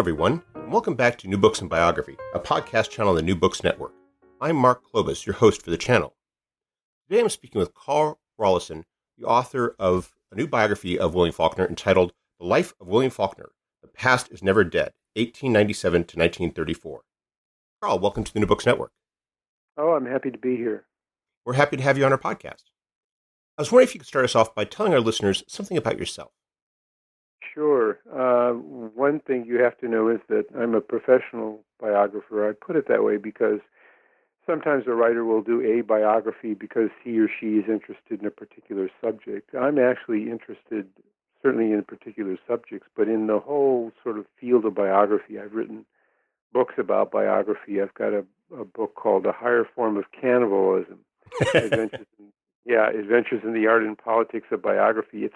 Everyone, and welcome back to New Books and Biography, a podcast channel on the New Books Network. I'm Mark Klobas, your host for the channel. Today I'm speaking with Carl Rollyson, the author of a new biography of William Faulkner entitled The Life of William Faulkner The Past is Never Dead, 1897 to 1934. Carl, welcome to the New Books Network. Oh, I'm happy to be here. We're happy to have you on our podcast. I was wondering if you could start us off by telling our listeners something about yourself. Sure. Uh, one thing you have to know is that I'm a professional biographer. I put it that way because sometimes a writer will do a biography because he or she is interested in a particular subject. I'm actually interested, certainly in particular subjects, but in the whole sort of field of biography. I've written books about biography. I've got a, a book called A Higher Form of Cannibalism. Adventures in, yeah, Adventures in the Art and Politics of Biography. It's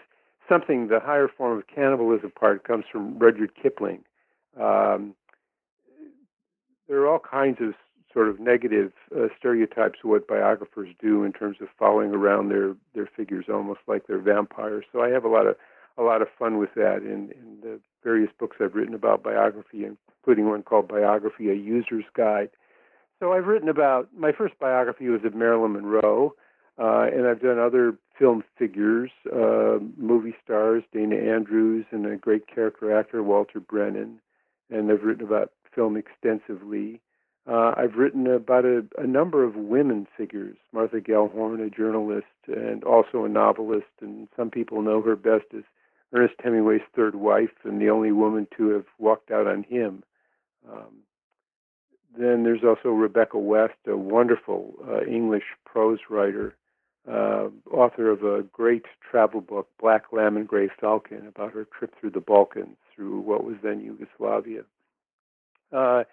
something, the higher form of cannibalism part comes from Rudyard Kipling. Um, there are all kinds of sort of negative uh, stereotypes of what biographers do in terms of following around their their figures, almost like they're vampires. So I have a lot of a lot of fun with that in, in the various books I've written about biography, including one called Biography: A User's Guide. So I've written about my first biography was of Marilyn Monroe. Uh, and I've done other film figures, uh, movie stars, Dana Andrews, and a great character actor, Walter Brennan. And I've written about film extensively. Uh, I've written about a, a, number of women figures, Martha Gellhorn, a journalist, and also a novelist. And some people know her best as Ernest Hemingway's third wife and the only woman to have walked out on him. Um, then there's also Rebecca West, a wonderful uh, English prose writer uh, author of a great travel book, Black Lamb and Gray Falcon, about her trip through the Balkans, through what was then Yugoslavia. Uh,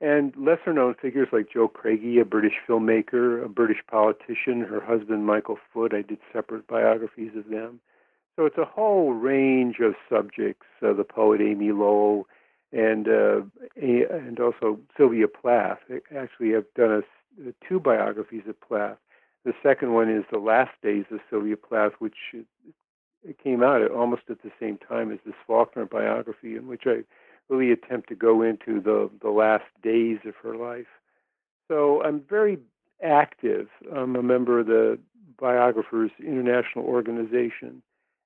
and lesser known figures like Jill Craigie, a British filmmaker, a British politician, her husband Michael Foot. I did separate biographies of them. So it's a whole range of subjects. Uh, the poet Amy Lowell, and uh, a, and also Sylvia Plath. Actually, I've done a, two biographies of Plath. The second one is The Last Days of Sylvia Plath, which it came out at almost at the same time as this Faulkner biography, in which I really attempt to go into the, the last days of her life. So I'm very active. I'm a member of the Biographers International Organization.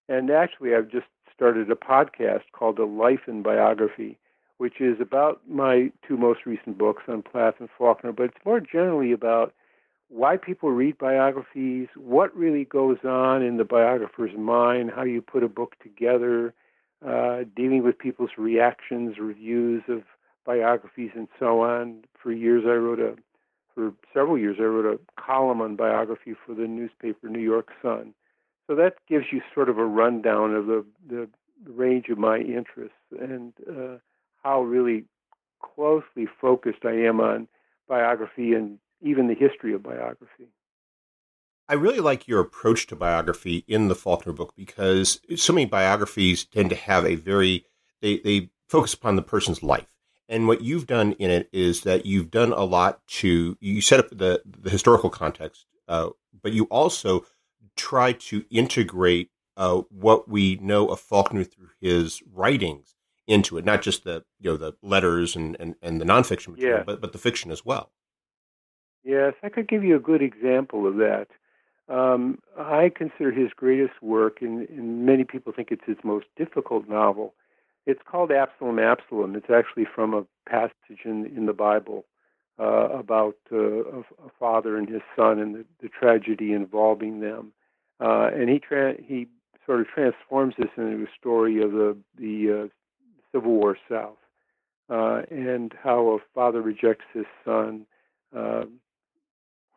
And actually, I've just started a podcast called A Life in Biography, which is about my two most recent books on Plath and Faulkner, but it's more generally about why people read biographies, what really goes on in the biographer's mind, how you put a book together, uh, dealing with people's reactions, reviews of biographies, and so on. For years, I wrote a, for several years, I wrote a column on biography for the newspaper New York Sun. So that gives you sort of a rundown of the, the range of my interests and uh, how really closely focused I am on biography and even the history of biography. I really like your approach to biography in the Faulkner book because so many biographies tend to have a very they, they focus upon the person's life. And what you've done in it is that you've done a lot to you set up the the historical context, uh, but you also try to integrate uh, what we know of Faulkner through his writings into it, not just the you know the letters and and, and the nonfiction material, yeah. but but the fiction as well. Yes, I could give you a good example of that. Um, I consider his greatest work, and, and, many people think it's his most difficult novel. It's called Absalom, Absalom. It's actually from a passage in, in the Bible uh, about uh, a, a, father and his son and the, the tragedy involving them. Uh, and he tra- he sort of transforms this into a story of the the uh, Civil War South uh, and how a father rejects his son.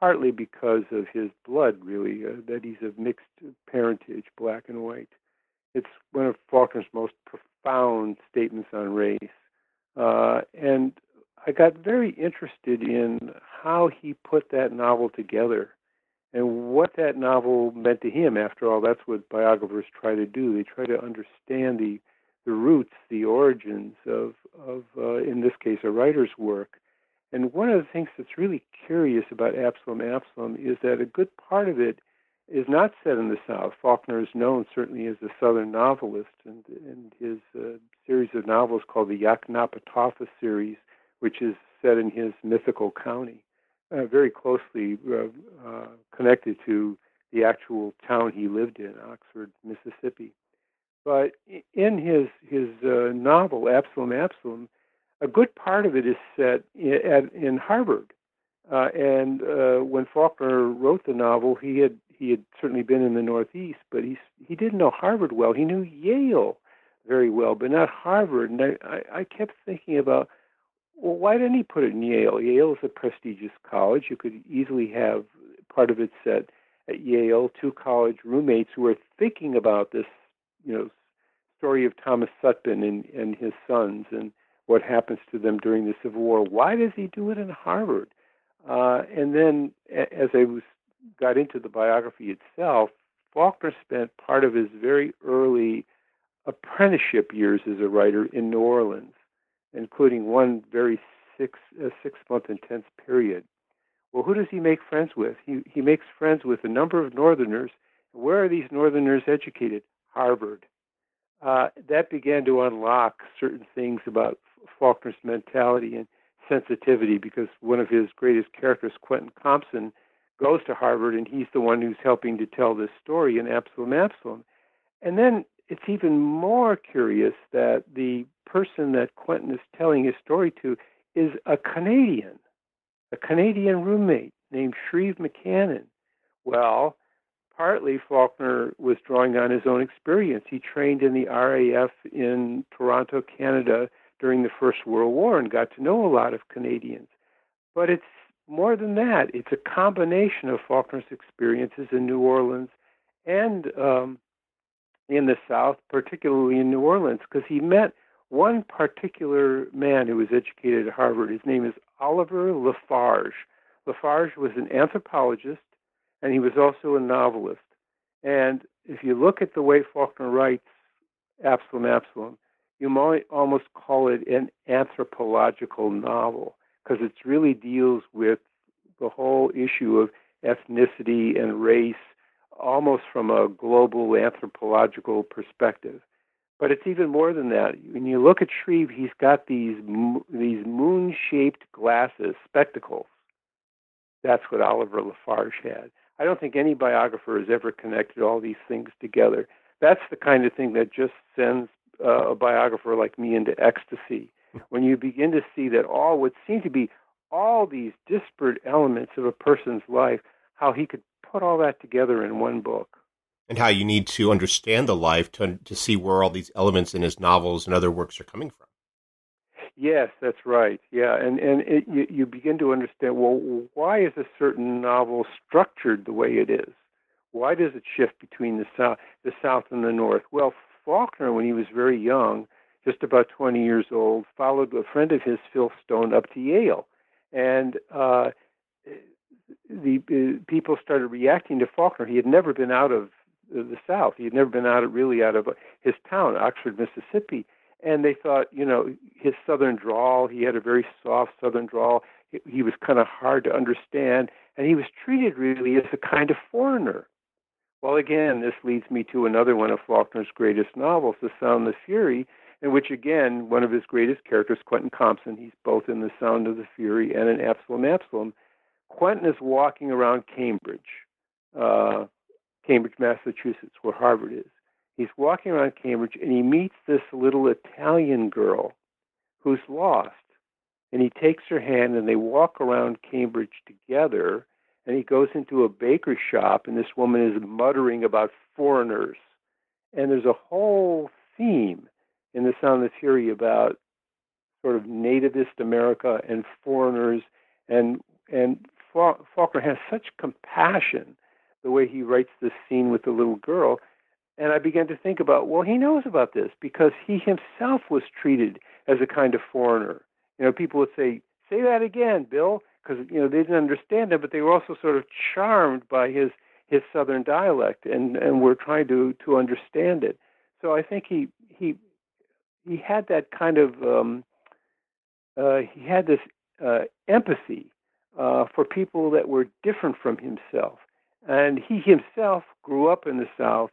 Partly because of his blood, really, uh, that he's of mixed parentage, black and white. It's one of Faulkner's most profound statements on race. Uh, and I got very interested in how he put that novel together and what that novel meant to him. After all, that's what biographers try to do. They try to understand the the roots, the origins of of uh, in this case a writer's work. And one of the things that's really curious about Absalom Absalom is that a good part of it is not set in the South. Faulkner is known certainly as a Southern novelist, and, and his uh, series of novels called the Yoknapatawpha series, which is set in his mythical county, uh, very closely uh, uh connected to the actual town he lived in, Oxford, Mississippi. But in his his uh, novel Absalom Absalom, a good part of it is set in, at, in Harvard. Uh, and uh, when Faulkner wrote the novel, he had he had certainly been in the Northeast, but he he didn't know Harvard well. He knew Yale very well, but not Harvard. And I, I, I kept thinking about, well, why didn't he put it in Yale? Yale is a prestigious college. You could easily have part of it set at Yale. Two college roommates who were thinking about this, you know, story of Thomas Sutpen and, and his sons and what happens to them during the Civil War. Why does he do it in Harvard? Uh, and then, as I was got into the biography itself, Faulkner spent part of his very early apprenticeship years as a writer in New Orleans, including one very six uh, six month intense period. Well, who does he make friends with? He he makes friends with a number of Northerners. Where are these Northerners educated? Harvard. Uh, that began to unlock certain things about Faulkner's mentality and sensitivity because one of his greatest characters, Quentin Compson, goes to Harvard, and he's the one who's helping to tell this story in Absalom Absalom. And then it's even more curious that the person that Quentin is telling his story to is a Canadian, a Canadian roommate named Shreve McCannon. Well, partly Faulkner was drawing on his own experience. He trained in the RAF in Toronto, Canada during the First World War and got to know a lot of Canadians. But it's more than that, it's a combination of Faulkner's experiences in New Orleans and um, in the South, particularly in New Orleans, because he met one particular man who was educated at Harvard. His name is Oliver La Farge. Lafarge was an anthropologist, and he was also a novelist. And if you look at the way Faulkner writes Absalom, Absalom, you might almost call it an anthropological novel because it really deals with the whole issue of ethnicity and race almost from a global anthropological perspective. But it's even more than that. When you look at Shreve, he's got these these moon-shaped glasses, spectacles. That's what Oliver La Farge had. I don't think any biographer has ever connected all these things together. That's the kind of thing that just sends uh, a biographer like me into ecstasy when you begin to see that all what seem to be all these disparate elements of a person's life, how he could put all that together in one book. And how you need to understand the life to, to see where all these elements in his novels and other works are coming from. Yes, that's right. Yeah, and and it, you, you begin to understand. Well, why is a certain novel structured the way it is? Why does it shift between the south, the south and the north? Well, Faulkner, when he was very young, just about 20 years old, followed a friend of his, Phil Stone, up to Yale. And uh, the uh, people started reacting to Faulkner. He had never been out of the South. He had never been out of, really out of his town, Oxford, Mississippi. And they thought, you know, his Southern drawl, he had a very soft Southern drawl. He, he was kind of hard to understand. And he was treated really as a kind of foreigner. Well, again, this leads me to another one of Faulkner's greatest novels, The Sound and the Fury, in which, again, one of his greatest characters, Quentin Compson, he's both in The Sound and the Fury and in Absalom Absalom. Quentin is walking around Cambridge, uh, Cambridge, Massachusetts, where Harvard is. He's walking around Cambridge and he meets this little Italian girl who's lost. And he takes her hand and they walk around Cambridge together. And he goes into a baker's shop and this woman is muttering about foreigners. And there's a whole theme in The Sound and the Fury about sort of nativist America and foreigners, and and Faulkner has such compassion the way he writes this scene with the little girl And I began to think about, well, he knows about this because he himself was treated as a kind of foreigner. You know, people would say, say that again, Bill, because you know they didn't understand him, but they were also sort of charmed by his his southern dialect and and were trying to to understand it. So I think he he he had that kind of um, uh, he had this uh, empathy uh, for people that were different from himself, and he himself grew up in the South.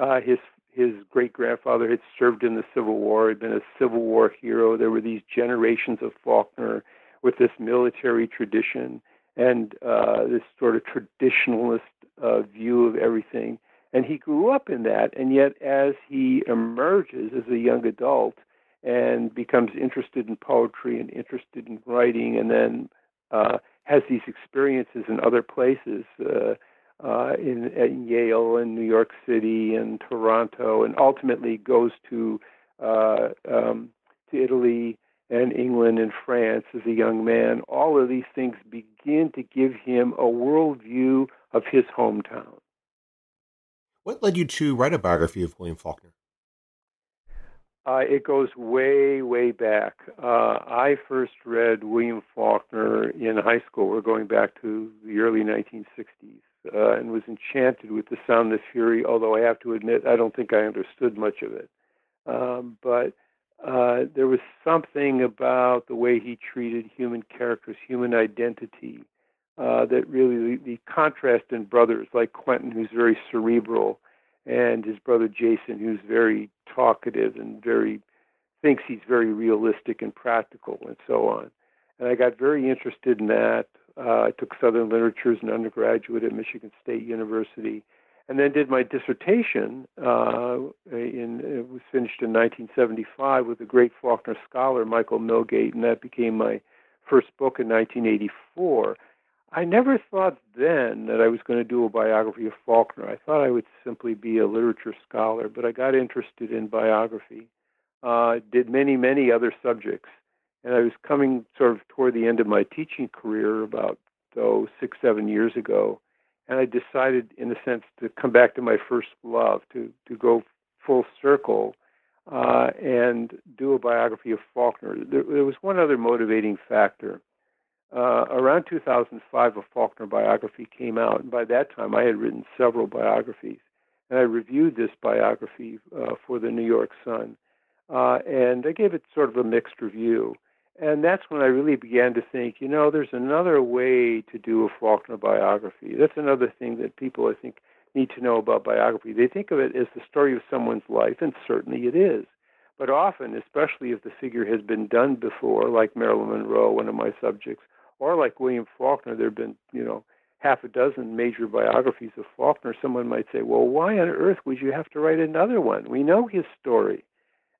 Uh, his his great grandfather had served in the Civil War, had been a Civil War hero. There were these generations of Faulkner with this military tradition and uh, this sort of traditionalist uh, view of everything. And he grew up in that, and yet as he emerges as a young adult and becomes interested in poetry and interested in writing, and then uh, has these experiences in other places, uh, uh, in, in Yale and New York City and Toronto, and ultimately goes to uh, um, to Italy and England and France as a young man. All of these things begin to give him a worldview of his hometown. What led you to write a biography of William Faulkner? Uh, it goes way, way back. Uh, I first read William Faulkner in high school. We're going back to the early 1960s uh, and was enchanted with The Sound and the Fury, although I have to admit I don't think I understood much of it. Um, but uh, there was something about the way he treated human characters, human identity, uh, that really the, the contrast in brothers like Quentin, who's very cerebral, and his brother Jason, who's very talkative and very thinks he's very realistic and practical, and so on. And I got very interested in that. Uh, I took Southern Literature as an undergraduate at Michigan State University, and then did my dissertation. Uh, in it was finished in 1975 with the great Faulkner scholar Michael Millgate, and that became my first book in 1984. I never thought then that I was going to do a biography of Faulkner. I thought I would simply be a literature scholar, but I got interested in biography. Uh, did many, many other subjects and I was coming sort of toward the end of my teaching career about oh six seven years ago, and I decided, in a sense, to come back to my first love, to to go full circle, uh, and do a biography of Faulkner. There, there was one other motivating factor. Uh, around 2005, a Faulkner biography came out, and by that time, I had written several biographies, and I reviewed this biography uh, for the New York Sun, uh, and I gave it sort of a mixed review and that's when I really began to think, you know, there's another way to do a Faulkner biography. That's another thing that people, I think, need to know about biography. They think of it as the story of someone's life, and certainly it is. But often, especially if the figure has been done before, like Marilyn Monroe, one of my subjects, or like William Faulkner, there have been, you know, half a dozen major biographies of Faulkner. Someone might say, well, why on earth would you have to write another one? We know his story.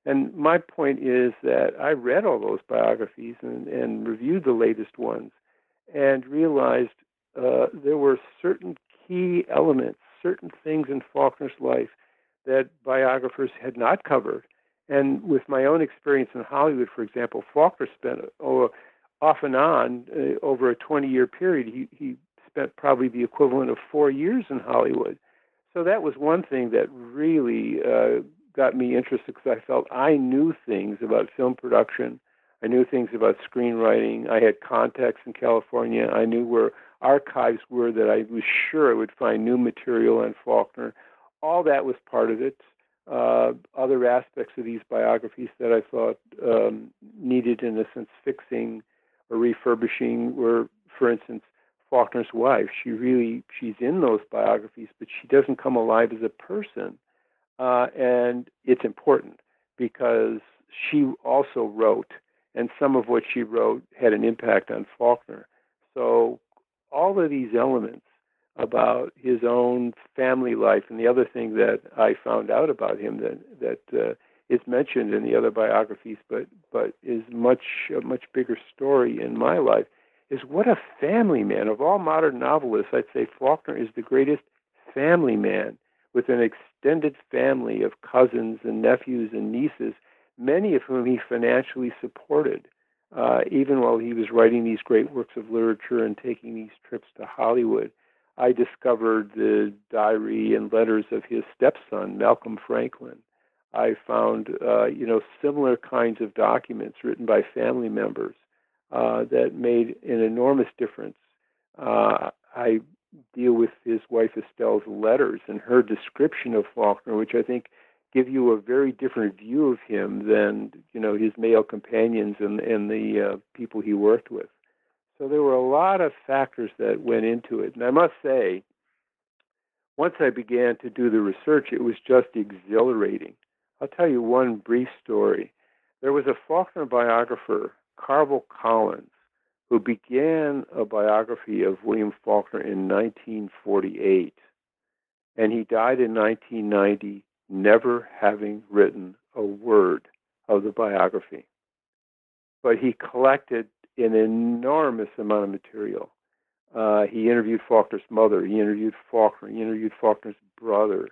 And my point is that I read all those biographies and, and reviewed the latest ones and realized uh, there were certain key elements, certain things in Faulkner's life that biographers had not covered. And with my own experience in Hollywood, for example, Faulkner spent oh, off and on uh, over a 20 year period, he, he spent probably the equivalent of four years in Hollywood. So that was one thing that really uh, got me interested because I felt I knew things about film production. I knew things about screenwriting. I had contacts in California. I knew where archives were that I was sure I would find new material on Faulkner. All that was part of it. Uh, other aspects of these biographies that I thought um, needed, in a sense, fixing or refurbishing were, for instance, Faulkner's wife. She really she's in those biographies, but she doesn't come alive as a person. Uh, and it's important because she also wrote, and some of what she wrote had an impact on Faulkner. So all of these elements about his own family life, and the other thing that I found out about him that that uh, is mentioned in the other biographies, but but is much a much bigger story in my life, is what a family man of all modern novelists. I'd say Faulkner is the greatest family man with an extended family of cousins and nephews and nieces, many of whom he financially supported, uh, even while he was writing these great works of literature and taking these trips to Hollywood. I discovered the diary and letters of his stepson, Malcolm Franklin. I found, uh, you know, similar kinds of documents written by family members uh, that made an enormous difference. Uh, I deal with his wife Estelle's letters and her description of Faulkner, which I think give you a very different view of him than you know his male companions and and the uh, people he worked with. So there were a lot of factors that went into it, and I must say, once I began to do the research, it was just exhilarating. I'll tell you one brief story. There was a Faulkner biographer, Carvel Collins, who began a biography of William Faulkner in 1948, and he died in 1990 never having written a word of the biography. But he collected an enormous amount of material. Uh, he interviewed Faulkner's mother. He interviewed Faulkner. He interviewed Faulkner's brother.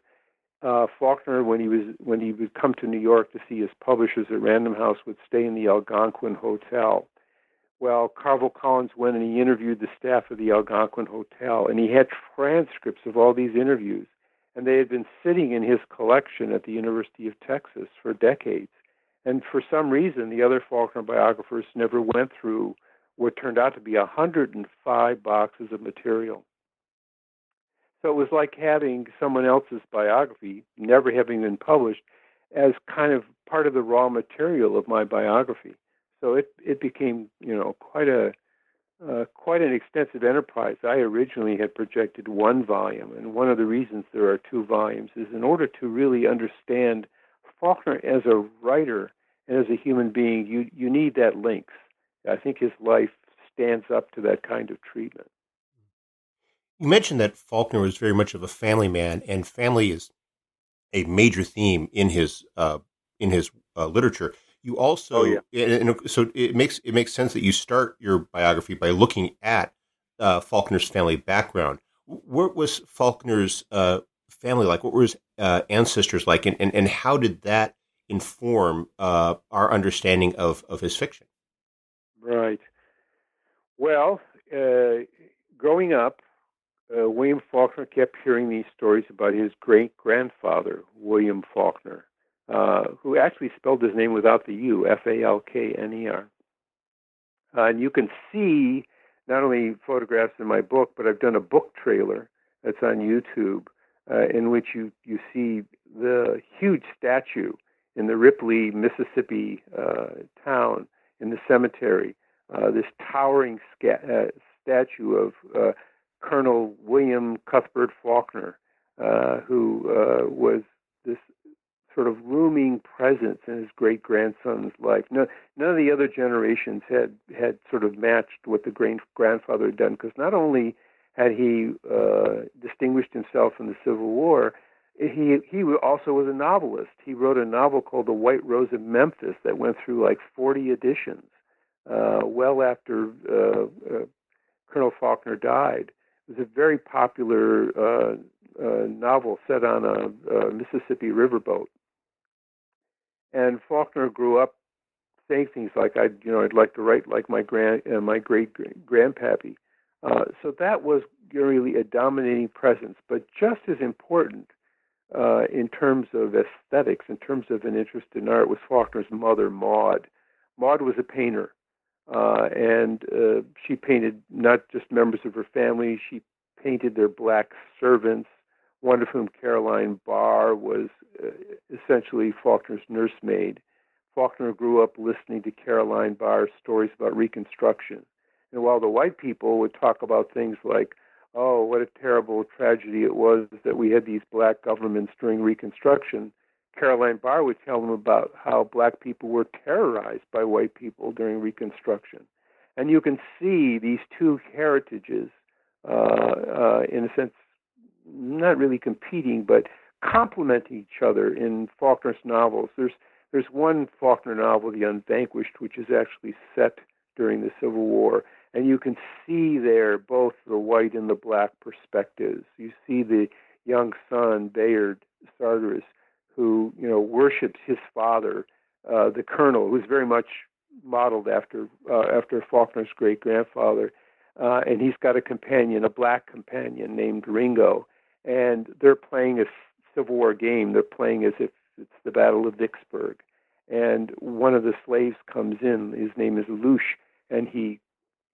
Uh, Faulkner, when he was when he would come to New York to see his publishers at Random House, would stay in the Algonquin Hotel. Well, Carvel Collins went and he interviewed the staff of the Algonquin Hotel, and he had transcripts of all these interviews and they had been sitting in his collection at the University of Texas for decades. And for some reason, the other Faulkner biographers never went through what turned out to be 105 boxes of material. So it was like having someone else's biography, never having been published, as kind of part of the raw material of my biography. So it it became, you know, quite a uh, quite an extensive enterprise. I originally had projected one volume, and one of the reasons there are two volumes is in order to really understand Faulkner as a writer and as a human being, you, you need that length. I think his life stands up to that kind of treatment. You mentioned that Faulkner was very much of a family man, and family is a major theme in his uh, in his uh, literature. You also, oh, yeah. and, and so it makes it makes sense that you start your biography by looking at uh, Faulkner's family background. What was Faulkner's uh, family like? What were his uh, ancestors like, and, and, and how did that inform uh, our understanding of, of his fiction? Right. Well, uh, growing up, uh, William Faulkner kept hearing these stories about his great grandfather, William Faulkner, uh, who actually spelled his name without the U, F A L K N E R. Uh, and you can see not only photographs in my book, but I've done a book trailer that's on YouTube uh, in which you, you see the huge statue in the Ripley, Mississippi uh, town in the cemetery, uh, this towering sca- statue of Colonel William Cuthbert Faulkner, who was this sort of looming presence in his great grandson's life. No, none of the other generations had had sort of matched what the great grandfather had done because not only had he uh, distinguished himself in the Civil War, he he also was a novelist. He wrote a novel called The White Rose of Memphis that went through like 40 editions, uh, well after uh, uh Colonel Faulkner died. It was a very popular uh, uh, novel set on a, a Mississippi riverboat. And Faulkner grew up saying things like, "I'd you know I'd like to write like my grand uh, my great grandpappy." Uh, so that was really a dominating presence. But just as important uh, in terms of aesthetics, in terms of an interest in art, was Faulkner's mother, Maud. Maud was a painter, uh, and uh, she painted not just members of her family. She painted their black servants one of whom, Caroline Barr, was uh, essentially Faulkner's nursemaid. Faulkner grew up listening to Caroline Barr's stories about Reconstruction. And while the white people would talk about things like, oh, what a terrible tragedy it was that we had these black governments during Reconstruction, Caroline Barr would tell them about how black people were terrorized by white people during Reconstruction. And you can see these two heritages, uh, uh, in a sense, not really competing, but complementing each other in Faulkner's novels. There's there's one Faulkner novel, The Unvanquished, which is actually set during the Civil War, and you can see there both the white and the black perspectives. You see the young son Bayard Sartoris, who you know worships his father, uh, the colonel, who's very much modeled after uh, after Faulkner's great grandfather. uh, and he's got a companion, a black companion named Ringo, and they're playing a Civil War game. They're playing as if it's the Battle of Vicksburg, and one of the slaves comes in. His name is Lush, and he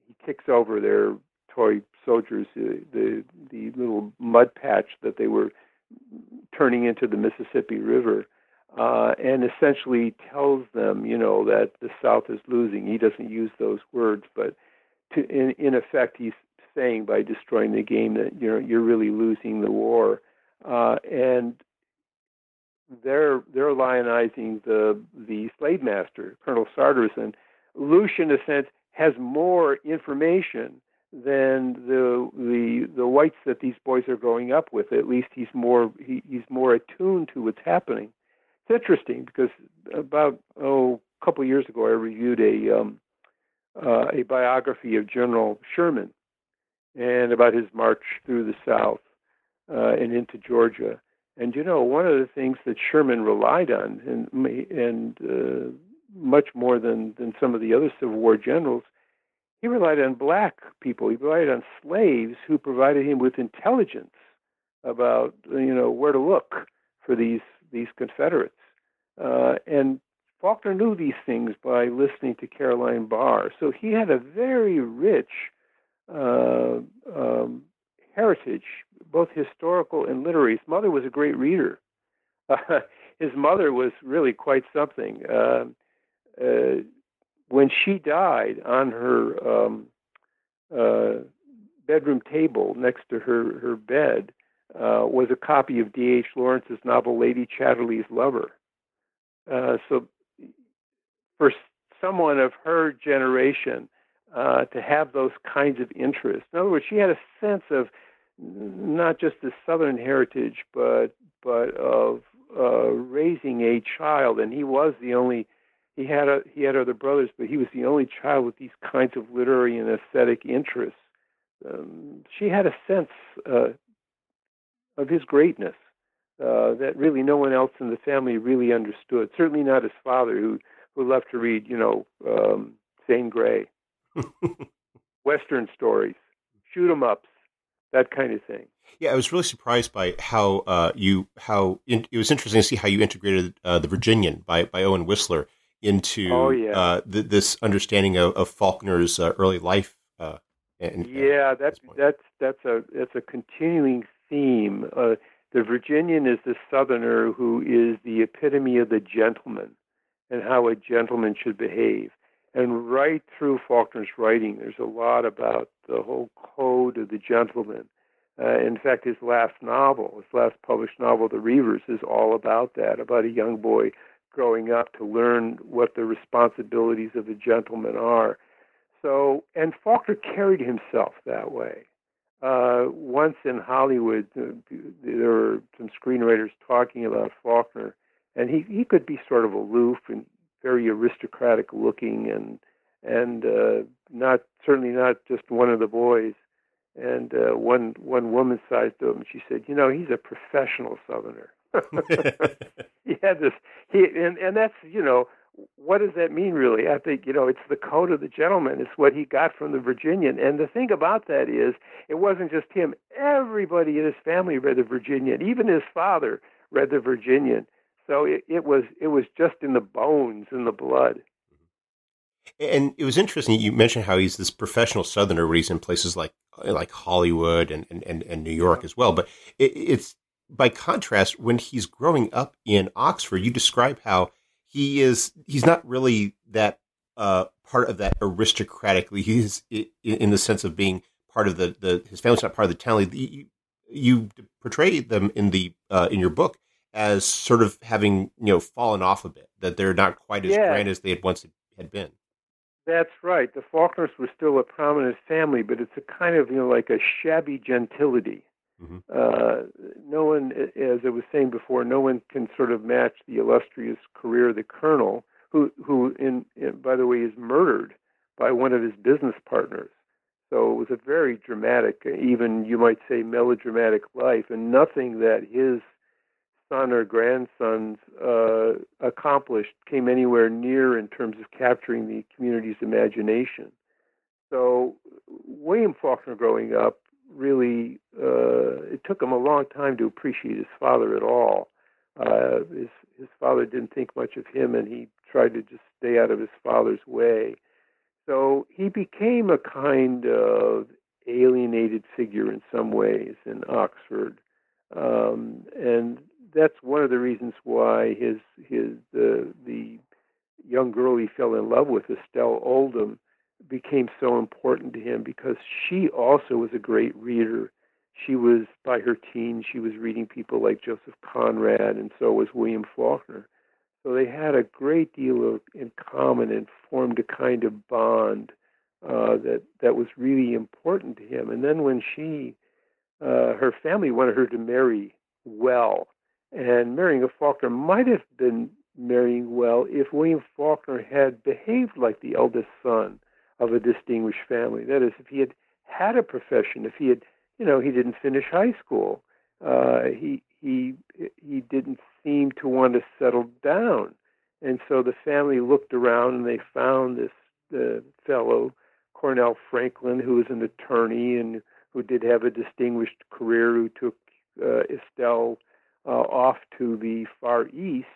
he kicks over their toy soldiers, uh, the the little mud patch that they were turning into the Mississippi River, uh, and essentially tells them, you know, that the South is losing. He doesn't use those words, but to, in, in effect, he's saying by destroying the game that you're you're really losing the war, uh, and they're they're lionizing the the slave master, Colonel Sartoris. Lush, in a sense, has more information than the the the whites that these boys are growing up with. At least he's more he, he's more attuned to what's happening. It's interesting because about oh a couple of years ago I reviewed a um, uh, a biography of General Sherman and about his march through the South uh, and into Georgia. And you know, one of the things that Sherman relied on, and and uh, much more than than some of the other Civil War generals, he relied on black people. He relied on slaves who provided him with intelligence about you know where to look for these these Confederates. Uh, and Faulkner knew these things by listening to Caroline Barr. So he had a very rich um, heritage, both historical and literary. His mother was a great reader. Uh, his mother was really quite something. Uh, uh when she died on her um, uh, bedroom table next to her, her bed uh, was a copy of D.H. Lawrence's novel Lady Chatterley's Lover. Uh, so, for someone of her generation uh, to have those kinds of interests, in other words, she had a sense of not just the Southern heritage, but but of uh, raising a child, and he was the only he had a, he had other brothers, but he was the only child with these kinds of literary and aesthetic interests. Um, she had a sense uh, of his greatness uh, that really no one else in the family really understood. Certainly not his father, who who loved to read, you know, um, Zane Grey, Western stories, shoot 'em ups, that kind of thing. Yeah, I was really surprised by how uh, you how in, it was interesting to see how you integrated uh, the Virginian by by Owen Wister into oh, yeah. uh, th- this understanding of, of Faulkner's uh, early life. Uh, and, yeah, that's that's that's a that's a continuing theme. Uh, the Virginian is the Southerner who is the epitome of the gentleman and how a gentleman should behave. And right through Faulkner's writing, there's a lot about the whole code of the gentleman. Uh, in fact, his last novel, his last published novel, The Reivers, is all about that, about a young boy growing up to learn what the responsibilities of a gentleman are. So, and Faulkner carried himself that way. Uh, once in Hollywood, uh, there were some screenwriters talking about Faulkner, and he, he could be sort of aloof and very aristocratic looking, and and uh, not certainly not just one of the boys. And uh, one one woman sized to him, she said, "You know, he's a professional Southerner." he had this he and and that's you know what does that mean really? I think you know it's the code of the gentleman. It's what he got from the virginian. And the thing about that is it wasn't just him. Everybody in his family read the virginian. Even his father read the virginian so it, it was it was just in the bones in the blood and it was interesting you mentioned how he's this professional southerner where he's in places like like hollywood and and, and new york as well but it, it's by contrast, when he's growing up in Oxford, you describe how he is he's not really that uh, part of that aristocratically. He's in the sense of being part of the, the his family's not part of the town. You, you portray them in the uh, in your book as sort of having you know fallen off a bit. That they're not quite as yeah. grand as they had once had been. That's right. The Faulkners were still a prominent family, but it's a kind of you know like a shabby gentility. Mm-hmm. Uh, no one, as I was saying before, no one can sort of match the illustrious career of the colonel, who, who, in, in by the way, is murdered by one of his business partners. So it was a very dramatic, even you might say melodramatic life, and nothing that his son or grandsons uh, accomplished came anywhere near in terms of capturing the community's imagination. So William Faulkner, growing up, really uh, it took him a long time to appreciate his father at all. Uh, his his father didn't think much of him, and he tried to just stay out of his father's way. So he became a kind of alienated figure in some ways in Oxford, um, and that's one of the reasons why his his the the young girl he fell in love with, Estelle Oldham, became so important to him because she also was a great reader. She was by her teens, she was reading people like Joseph Conrad, and so was William Faulkner. So they had a great deal of in common and formed a kind of bond uh, that that was really important to him. And then when she, uh, her family wanted her to marry well, and marrying a Faulkner might have been marrying well if William Faulkner had behaved like the eldest son of a distinguished family. That is, if he had had a profession, if he had, you know, he didn't finish high school, uh, he he he didn't seem to want to settle down, and so the family looked around and they found this uh, fellow, Cornell Franklin, who was an attorney and who did have a distinguished career, who took uh, Estelle uh, off to the Far East.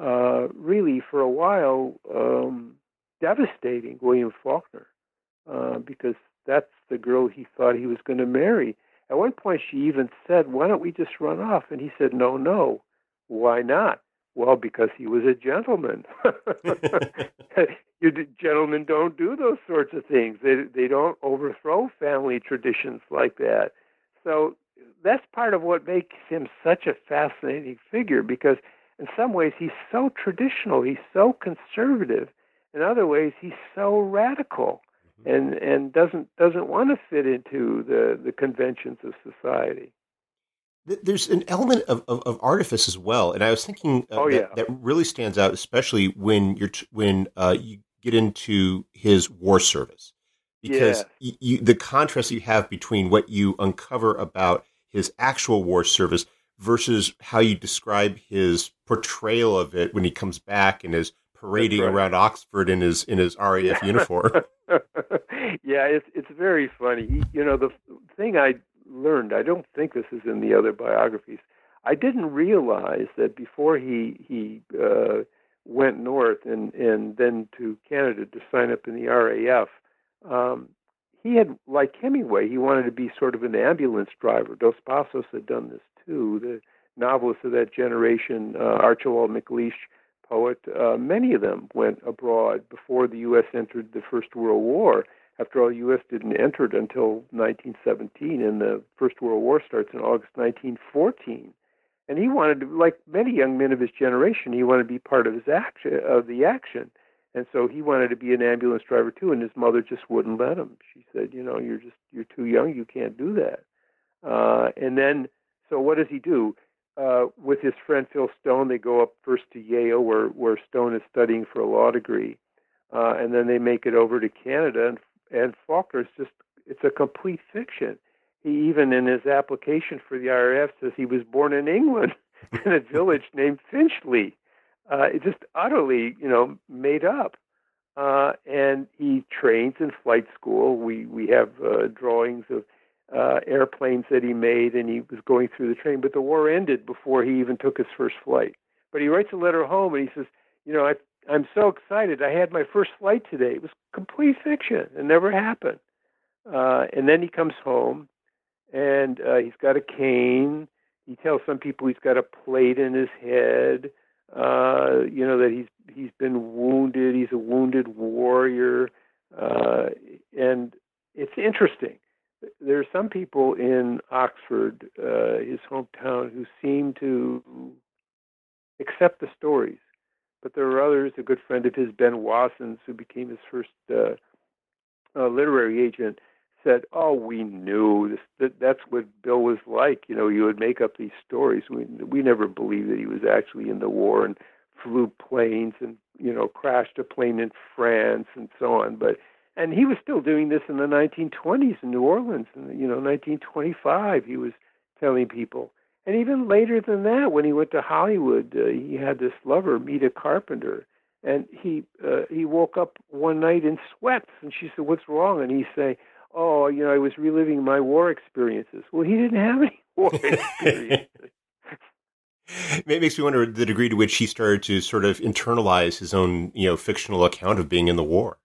Uh, really, for a while, um, devastating William Faulkner uh, because that's the girl he thought he was going to marry. At one point, she even said, Why don't we just run off? And he said, No, no. Why not? Well, because he was a gentleman. you gentlemen don't do those sorts of things. They they don't overthrow family traditions like that. So that's part of what makes him such a fascinating figure because in some ways he's so traditional, he's so conservative, in other ways, he's so radical mm-hmm. and and doesn't doesn't want to fit into the the conventions of society. There's an element of, of, of artifice as well, and I was thinking uh, oh, that, yeah. that really stands out, especially when you're t- when uh, you get into his war service, because yeah. you, the contrast you have between what you uncover about his actual war service versus how you describe his portrayal of it when he comes back and is parading right. around Oxford in his in his RAF uniform. yeah, it's it's very funny. He, you know, the thing I learned, I don't think this is in the other biographies. I didn't realize that before he he uh, went north and and then to Canada to sign up in the RAF, um, he had like Hemingway. He wanted to be sort of an ambulance driver. Dos Passos had done this too. The novelists of that generation, uh, Archibald MacLeish poet, uh, many of them went abroad before the U.S. entered the First World War. After all, the U.S. didn't enter it until 1917, and the First World War starts in August 1914. And he wanted to, like many young men of his generation, he wanted to be part of his action of the action. And so he wanted to be an ambulance driver too, and his mother just wouldn't let him. She said, "You know, you're just you're too young. You can't do that." Uh, and then, so what does he do? uh, with his friend Phil Stone. They go up first to Yale, where where Stone is studying for a law degree, uh, and then they make it over to Canada. And and Faulkner's just it's a complete fiction. He even in his application for the RAF says he was born in England in a village named Finchley. Uh, it's just utterly, you know, made up. Uh, and he trains in flight school. We we have uh, drawings of uh, airplanes that he made, and he was going through the training. But the war ended before he even took his first flight. But he writes a letter home, and he says, "You know, I, I'm so excited. I had my first flight today. It was complete fiction. It never happened." Uh, and then he comes home, and uh, he's got a cane. He tells some people he's got a plate in his head. Uh, you know that he's he's been wounded. He's a wounded warrior, uh, and it's interesting there are some people in Oxford, uh, his hometown, who seem to accept the stories. But there are others, a good friend of his, Ben Wassons, who became his first uh, uh, literary agent, said, "Oh, we knew this. That, that's what Bill was like. You know, he would make up these stories. We we never believed that he was actually in the war and flew planes and you know crashed a plane in France and so on. But and he was still doing this in the 1920s in New Orleans. And you know 1925, he was telling people. And even later than that, when he went to Hollywood, uh, he had this lover, Meta Carpenter, and he uh, he woke up one night in sweats, and she said, "What's wrong?" And he say, "Oh, you know, I was reliving my war experiences." Well, he didn't have any war experiences. it makes me wonder the degree to which he started to sort of internalize his own, you know, fictional account of being in the war.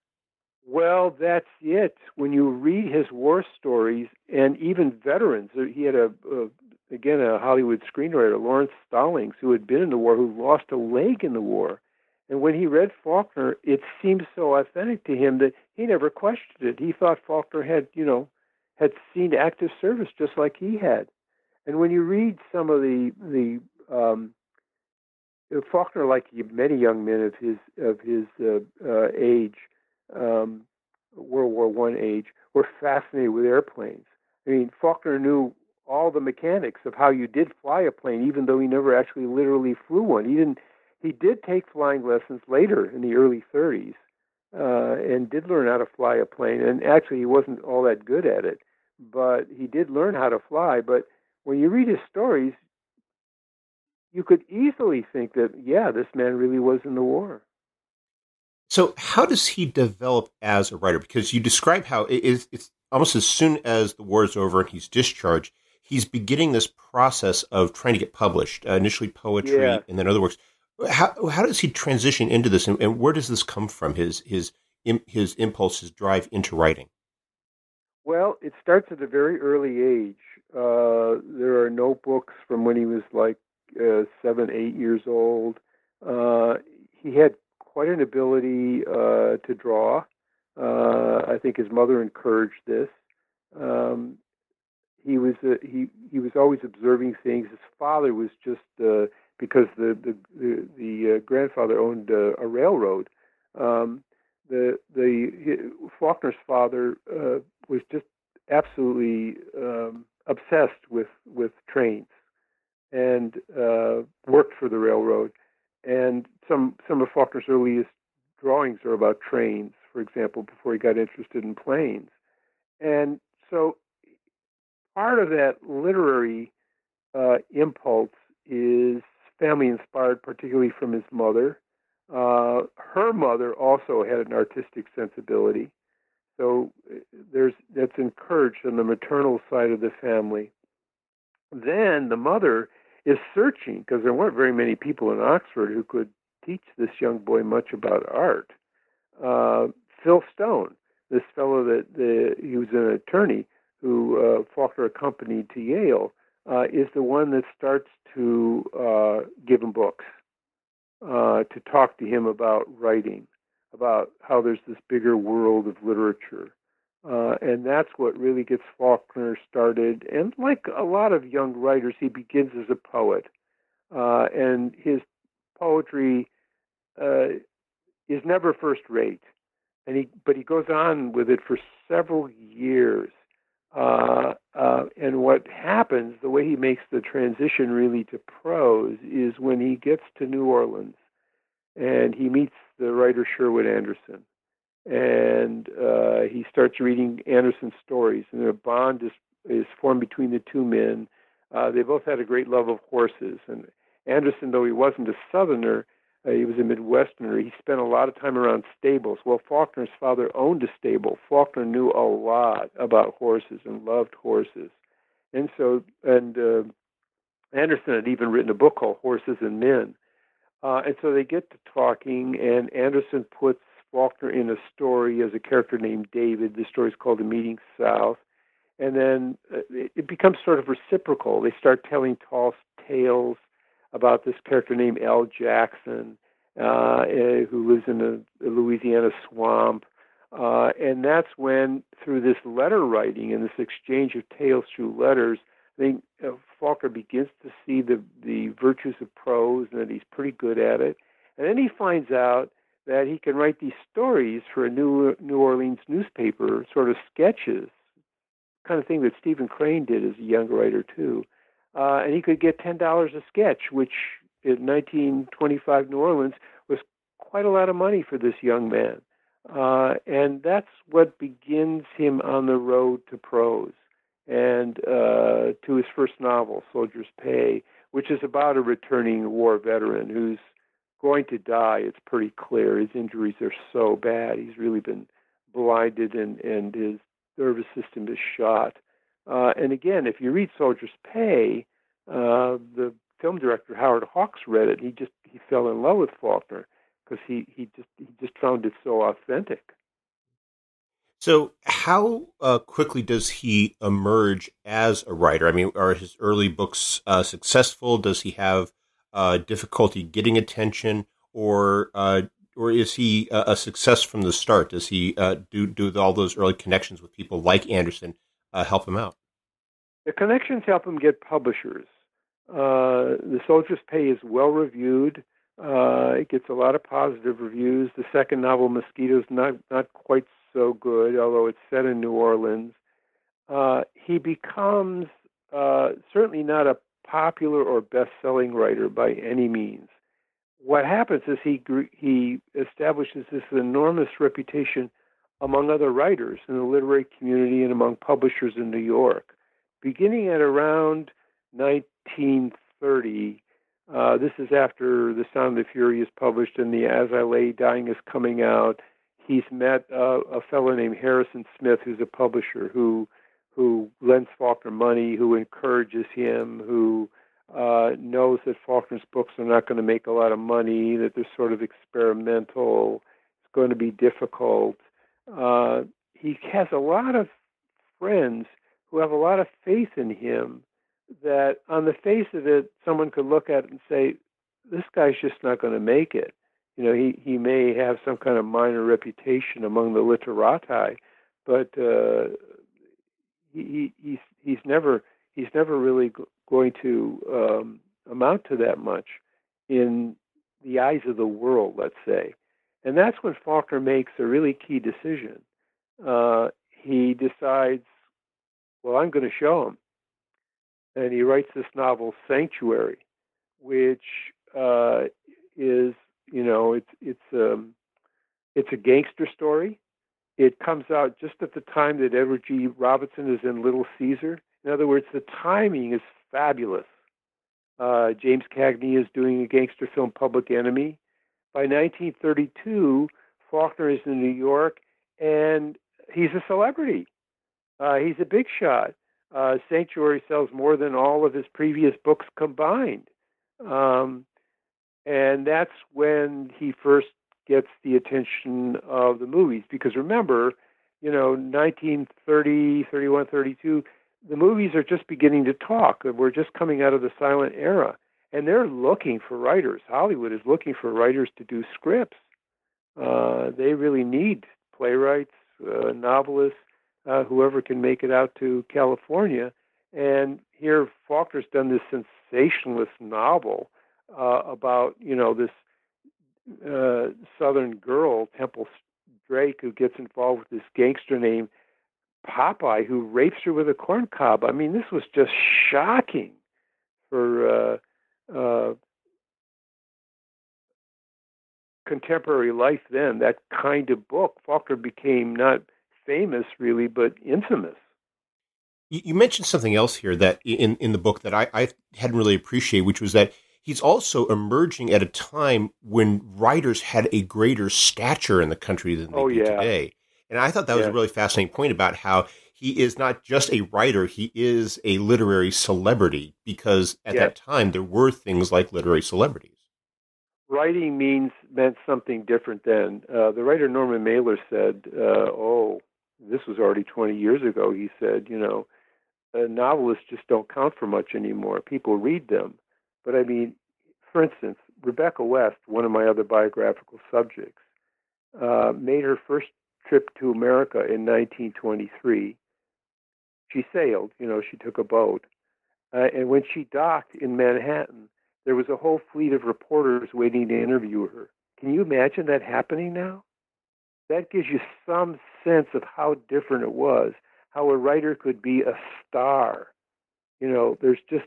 Well, that's it. When you read his war stories, and even veterans, uh, he had a, a again a Hollywood screenwriter, Laurence Stallings, who had been in the war, who lost a leg in the war. And when he read Faulkner, it seemed so authentic to him that he never questioned it. He thought Faulkner had, you know, had seen active service just like he had. And when you read some of the the um, Faulkner, like many young men of his of his uh, uh, age, um, World War One age, were fascinated with airplanes. I mean, Faulkner knew all the mechanics of how you did fly a plane, even though he never actually literally flew one. He didn't. He did take flying lessons later in the early 30s, uh, and did learn how to fly a plane. And actually, he wasn't all that good at it, but he did learn how to fly. But when you read his stories, you could easily think that, yeah, this man really was in the war. So, how does he develop as a writer? Because you describe how it is, it's almost as soon as the war is over and he's discharged, he's beginning this process of trying to get published, uh, initially poetry yeah. and then other works. How, how does he transition into this, and, and where does this come from? His his his impulse, his drive into writing. Well, it starts at a very early age. Uh, there are notebooks from when he was like uh, seven, eight years old. Uh, he had quite an ability uh, to draw. Uh, I think his mother encouraged this. Um, he was uh, he he was always observing things. His father was just uh, because the the the, the uh, grandfather owned uh, a railroad. Um, the the he, Faulkner's father uh, was just absolutely um, obsessed with with trains and uh, worked for the railroad. And some some of Faulkner's earliest drawings are about trains, for example, before he got interested in planes. And so part of that literary uh, impulse is family inspired, particularly from his mother. Uh, her mother also had an artistic sensibility, so uh, there's that's encouraged on the maternal side of the family. Then the mother is searching because there weren't very many people in Oxford who could teach this young boy much about art. Uh, Phil Stone, this fellow that the, he was an attorney, who uh, Faulkner accompanied to Yale, uh, is the one that starts to uh, give him books, uh, to talk to him about writing, about how there's this bigger world of literature. Uh, and that's what really gets Faulkner started. And like a lot of young writers, he begins as a poet. Uh, and his poetry is never first rate. And he, but he goes on with it for several years uh, uh, and what happens, the way he makes the transition really to prose, is when he gets to New Orleans and he meets the writer Sherwood Anderson. And uh, he starts reading Anderson's stories, and a bond is, is formed between the two men. Uh, they both had a great love of horses. And Anderson, though he wasn't a Southerner, uh, he was a Midwesterner. He spent a lot of time around stables. Well, Faulkner's father owned a stable. Faulkner knew a lot about horses and loved horses. And so, and uh, Anderson had even written a book called Horses and Men. Uh, and so they get to talking, and Anderson puts Faulkner in a story as a character named David. The story is called The Meeting South. And then uh, it becomes sort of reciprocal. They start telling tall tales about this character named Al Jackson, uh, eh, who lives in a, a Louisiana swamp. Uh, and that's when, through this letter writing and this exchange of tales through letters, I think uh, Faulkner begins to see the, the virtues of prose and that he's pretty good at it. And then he finds out that he can write these stories for a New, New Orleans newspaper, sort of sketches, kind of thing that Stephen Crane did as a young writer, too uh, and he could get ten dollars a sketch, which in 1925 New Orleans was quite a lot of money for this young man. Uh, and that's what begins him on the road to prose and uh, to his first novel, Soldier's Pay, which is about a returning war veteran who's going to die. It's pretty clear. His injuries are so bad. He's really been blinded, and and his nervous system is shot. Uh, and again, if you read Soldier's Pay, uh, the film director Howard Hawks read it. He just he fell in love with Faulkner because he he just he just found it so authentic. So, how uh, quickly does he emerge as a writer? I mean, are his early books uh, successful? Does he have uh, difficulty getting attention, or uh, or is he a success from the start? Does he uh, do do all those early connections with people like Anderson uh, help him out? The connections help him get publishers. the Soldier's Pay is well reviewed. it gets a lot of positive reviews. The second novel, Mosquitoes, not not quite so good, although it's set in New Orleans. Uh, he becomes uh, certainly not a popular or best-selling writer by any means. What happens is he he establishes this enormous reputation among other writers in the literary community and among publishers in New York. Beginning at around 1930, uh, this is after The Sound and the Fury is published and the As I Lay Dying is coming out, he's met uh, a fellow named Harrison Smith, who's a publisher who who lends Faulkner money, who encourages him, who uh, knows that Faulkner's books are not going to make a lot of money, that they're sort of experimental, it's going to be difficult. Uh, he has a lot of friends who have a lot of faith in him that on the face of it, someone could look at it and say, this guy's just not going to make it you know, he, he may have some kind of minor reputation among the literati, but uh, he, he's he's never he's never really going to um, amount to that much in the eyes of the world, let's say. And that's when Faulkner makes a really key decision. Uh, he decides, well, I'm going to show him. And he writes this novel, Sanctuary, which uh, is you know, it's it's um, it's a gangster story. It comes out just at the time that Edward G. Robinson is in Little Caesar. In other words, the timing is fabulous. Uh, James Cagney is doing a gangster film, Public Enemy. By 1932, Faulkner is in New York, and he's a celebrity. Uh, he's a big shot. Uh, Sanctuary sells more than all of his previous books combined. Um, and that's when he first gets the attention of the movies. Because remember, you know, 1930, 31, 32, the movies are just beginning to talk. We're just coming out of the silent era. And they're looking for writers. Hollywood is looking for writers to do scripts. Uh, they really need playwrights, uh, novelists, uh, whoever can make it out to California. And here, Faulkner's done this sensationalist novel uh, about you know this uh, Southern girl, Temple Drake, who gets involved with this gangster named Popeye, who rapes her with a corn cob. I mean, this was just shocking for uh, contemporary life. Then that kind of book, Faulkner became not famous really, but infamous. You mentioned something else here that in, in the book that I, I hadn't really appreciated, which was that he's also emerging at a time when writers had a greater stature in the country than they oh, do yeah. today. And I thought that was a really fascinating point about how he is not just a writer, he is a literary celebrity because at that time there were things like literary celebrities. Writing means meant something different then. Uh, the writer Norman Mailer said, uh, "Oh, this was already 20 years ago." He said, "You know, uh, novelists just don't count for much anymore. People read them." But I mean, for instance, Rebecca West, one of my other biographical subjects, uh, made her first trip to America in 1923. She sailed, you know, she took a boat. Uh, and when she docked in Manhattan, there was a whole fleet of reporters waiting to interview her. Can you imagine that happening now? That gives you some sense of how different it was, how a writer could be a star. You know, there's just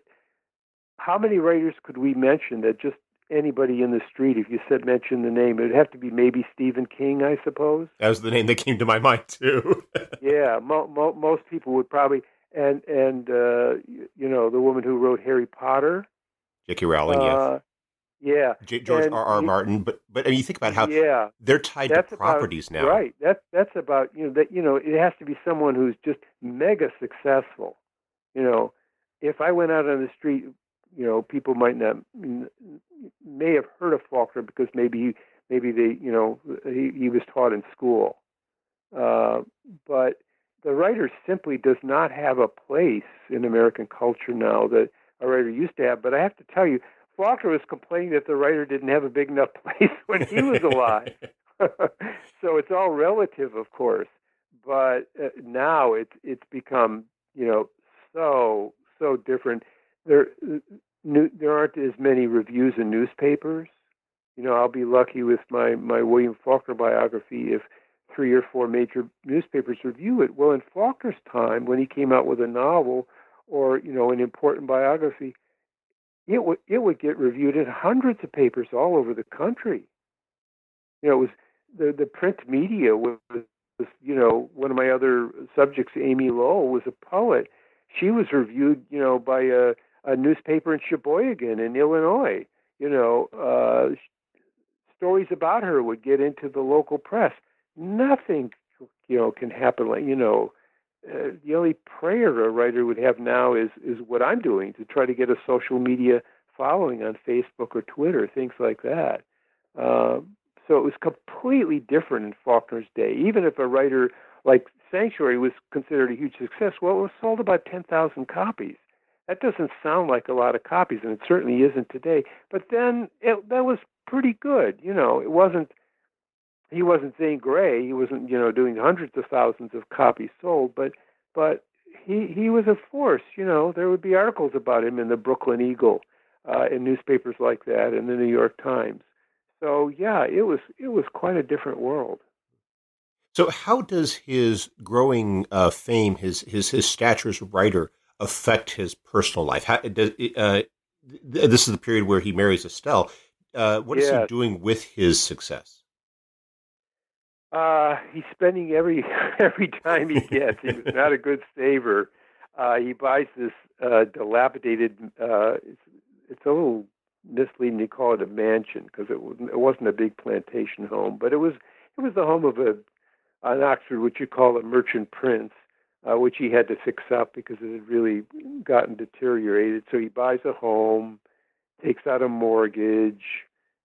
how many writers could we mention that just anybody in the street, if you said mention the name, it'd have to be maybe Stephen King, I suppose. That was the name that came to my mind too. yeah, mo- mo- most people would probably, and and uh, you know the woman who wrote Harry Potter, J.K. Rowling, uh, yes. Yeah, J- George R. R. Martin. But but I mean, you think about how yeah, they're tied to properties about, now, Right. That's that's about you know that you know it has to be someone who's just mega successful. You know, if I went out on the street, you know, people might not may have heard of Faulkner because maybe maybe they you know he, he was taught in school, uh, but the writer simply does not have a place in American culture now that a writer used to have. But I have to tell you, Faulkner was complaining that the writer didn't have a big enough place when he was alive. so it's all relative, of course. But uh, now it's it's become you know so so different. There new, there aren't as many reviews in newspapers. You know, I'll be lucky with my my William Faulkner biography if three or four major newspapers review it. Well, in Faulkner's time, when he came out with a novel or you know an important biography, it would it would get reviewed in hundreds of papers all over the country. You know, it was the the print media was, was you know one of my other subjects, Amy Lowell, was a poet. She was reviewed, you know, by a, a newspaper in Sheboygan in Illinois. You know, uh, stories about her would get into the local press. Nothing, you know, can happen like you know. Uh, the only prayer a writer would have now is is what I'm doing to try to get a social media following on Facebook or Twitter, things like that. Uh, so it was completely different in Faulkner's day. Even if a writer like Sanctuary was considered a huge success, well, it was sold about 10,000 copies. That doesn't sound like a lot of copies, and it certainly isn't today. But then it, that was pretty good. You know, it wasn't. He wasn't Zane Grey. He wasn't, you know, doing hundreds of thousands of copies sold. But, but he he was a force. You know, there would be articles about him in the Brooklyn Eagle, uh, in newspapers like that, and the New York Times. So yeah, it was it was quite a different world. So, how does his growing uh, fame, his his his stature as a writer, affect his personal life? How, does, uh, this is the period where he marries Estelle. Uh, what is he doing with his success? Uh, he's spending every every time he gets. He's not a good saver. Uh, he buys this uh, dilapidated. Uh, it's, it's a little misleading to call it a mansion because it, it wasn't a big plantation home, but it was it was the home of a an Oxford, what you call a merchant prince, uh, which he had to fix up because it had really gotten deteriorated. So he buys a home, takes out a mortgage,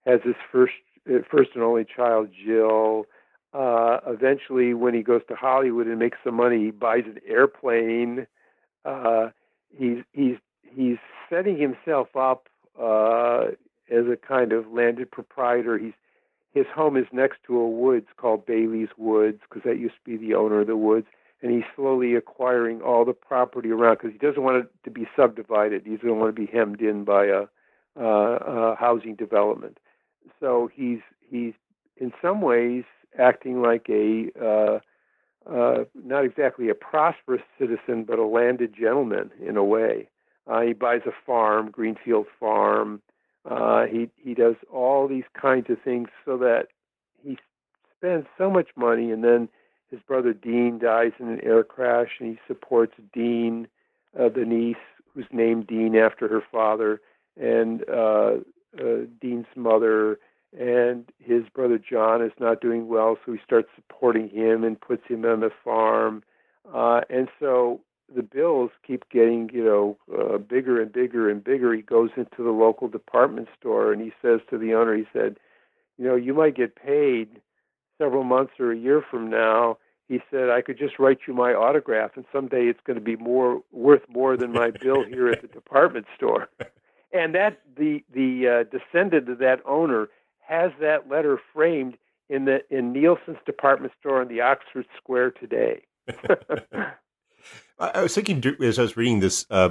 has his first uh, first and only child, Jill. Uh, eventually, when he goes to Hollywood and makes some money, he buys an airplane. Uh, he's he's he's setting himself up uh, as a kind of landed proprietor. He's his home is next to a woods called Bailey's Woods because that used to be the owner of the woods, and he's slowly acquiring all the property around because he doesn't want it to be subdivided. He doesn't want to be hemmed in by a, housing development. So he's he's in some ways acting like a uh, uh, not exactly a prosperous citizen, but a landed gentleman in a way. Uh, he buys a farm, Greenfield Farm. Uh, he he does all these kinds of things so that he spends so much money, and then his brother Dean dies in an air crash, and he supports Dean, uh, the niece, who's named Dean after her father, and uh, uh, Dean's mother, and his brother John is not doing well, so he starts supporting him and puts him on the farm, uh, and so the bills keep getting, you know, uh, bigger and bigger and bigger. He goes into the local department store and he says to the owner, he said, you know, you might get paid several months or a year from now. He said, I could just write you my autograph, and someday it's going to be more worth more than my bill here at the department store. And that the the uh, descendant of that owner has that letter framed in the in Neilson's department store on the Oxford Square today. I was thinking as I was reading this uh,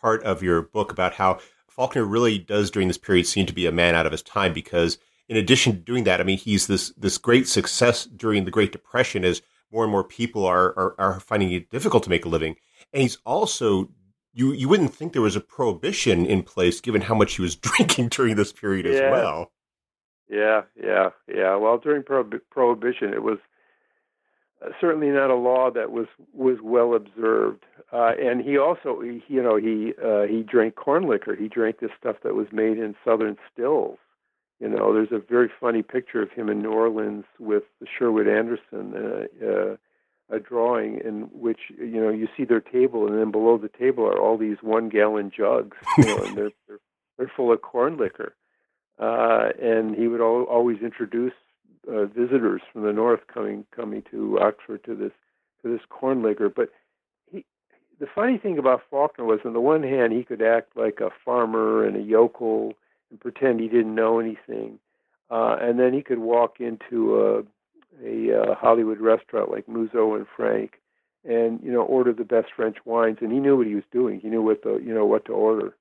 part of your book about how Faulkner really does during this period seem to be a man out of his time because in addition to doing that, I mean, he's this this great success during the Great Depression as more and more people are, are, are finding it difficult to make a living, and he's also you you wouldn't think there was a prohibition in place given how much he was drinking during this period yeah. as well. Yeah, yeah, yeah. Well, during prohibition, it was certainly not a law that was was well observed. Uh, and he also, he, you know, he uh, he drank corn liquor. He drank this stuff that was made in Southern stills. You know, there's a very funny picture of him in New Orleans with Sherwood Anderson, uh, uh, a drawing in which you know you see their table, and then below the table are all these one-gallon jugs, you know, and they're, they're they're full of corn liquor. Uh, and he would al- always introduce uh, visitors from the north coming coming to Oxford to this to this corn liquor. But he, the funny thing about Faulkner was, on the one hand, he could act like a farmer and a yokel and pretend he didn't know anything, uh, and then he could walk into a a uh, Hollywood restaurant like Musso and Frank, and you know order the best French wines, and he knew what he was doing. He knew what the you know what to order.